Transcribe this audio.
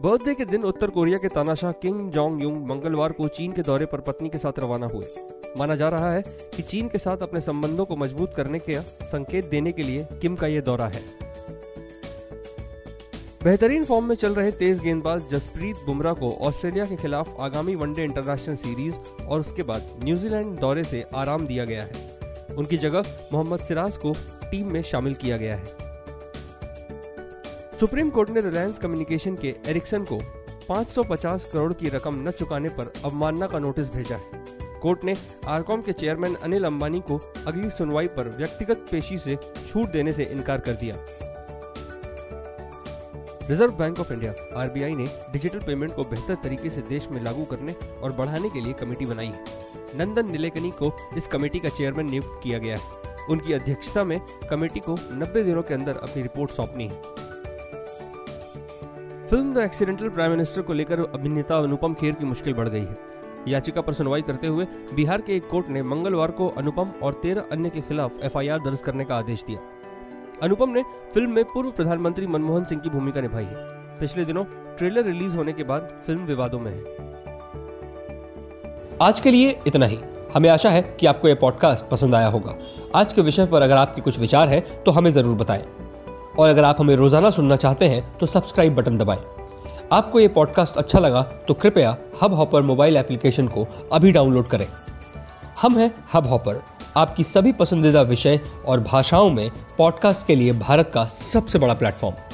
Birthday के दिन उत्तर Korea के तानाशाह किंग जोंग युंग मंगलवार को चीन के दौरे पर पत्नी के साथ रवाना हुए। माना जा रहा है कि चीन के साथ अपने संबंधों को मज़बूत करने के संकेत देने के लिए किम का यह दौरा है। बेहतरीन फॉर्म में चल रहे तेज गेंदबाज जसप्रीत बुमराह को ऑस्ट्रेलिया के खिलाफ आगामी वनडे इंटरनेशनल सीरीज़ और उसके बाद न्यूजीलैंड दौरे से आराम दिया गया है। उनकी जगह मोहम्मद सिराज को टीम में शामिल किया गया है। सुप्रीम कोर्ट ने रिलायंस कम्युनिकेशन के एरिक्सन को 550 करोड़ की रकम न चुकाने पर अवमानना का नोटिस भेजा है। कोर्ट ने आरकॉम के चेयरमैन अनिल अंबानी को अगली सुनवाई पर व्यक्तिगत पेशी से छूट देने से इनकार कर दिया। Reserve Bank of India, RBI ने डिजिटल पेमेंट को बेहतर तरीके से देश में लागू करने और बढ़ाने के लिए कमेटी बनाई है। नंदन नीलेकनी को इस कमेटी का चेयरमैन नियुक्त किया गया है। उनकी अध्यक्षता में कमेटी को 90 दिनों के अंदर अपनी रिपोर्ट सौंपनी है। Film The Accidental Prime Minister को लेकर अभिनेता अनुपम खेर की मुश्किल बढ़ गई है। याचिका पर सुनवाई करते हुए बिहार के एक कोर्ट ने मंगलवार को अनुपम और तेरह अन्य के खिलाफ एफआईआर दर्ज करने का आदेश दिया। अनुपम ने फ़िल्म में पूर्व प्रधानमंत्री मनमोहन सिंह की भूमिका निभाई है। पिछले दिनों ट्रेलर रिलीज़ होने के बाद फ़िल्म विवादों में है। आज के लिए इतना ही। हमें आशा है कि आपको यह पॉडकास्ट पसंद आया होगा। आज के विषय पर अगर आपके कुछ विचार हैं तो हमें ज़रूर बताएँ। और अगर आप हमें रोज़ाना सुनना चाहते हैं तो सब्सक्राइब बटन दबाएँ। आपको ये पॉडकास्ट अच्छा लगा तो कृपया हब हॉपर मोबाइल एप्लीकेशन को अभी डाउनलोड करें। हम हैं हब हॉपर आपकी सभी पसंदीदा विषय और भाषाओं में पॉडकास्ट के लिए भारत का सबसे बड़ा प्लेटफॉर्म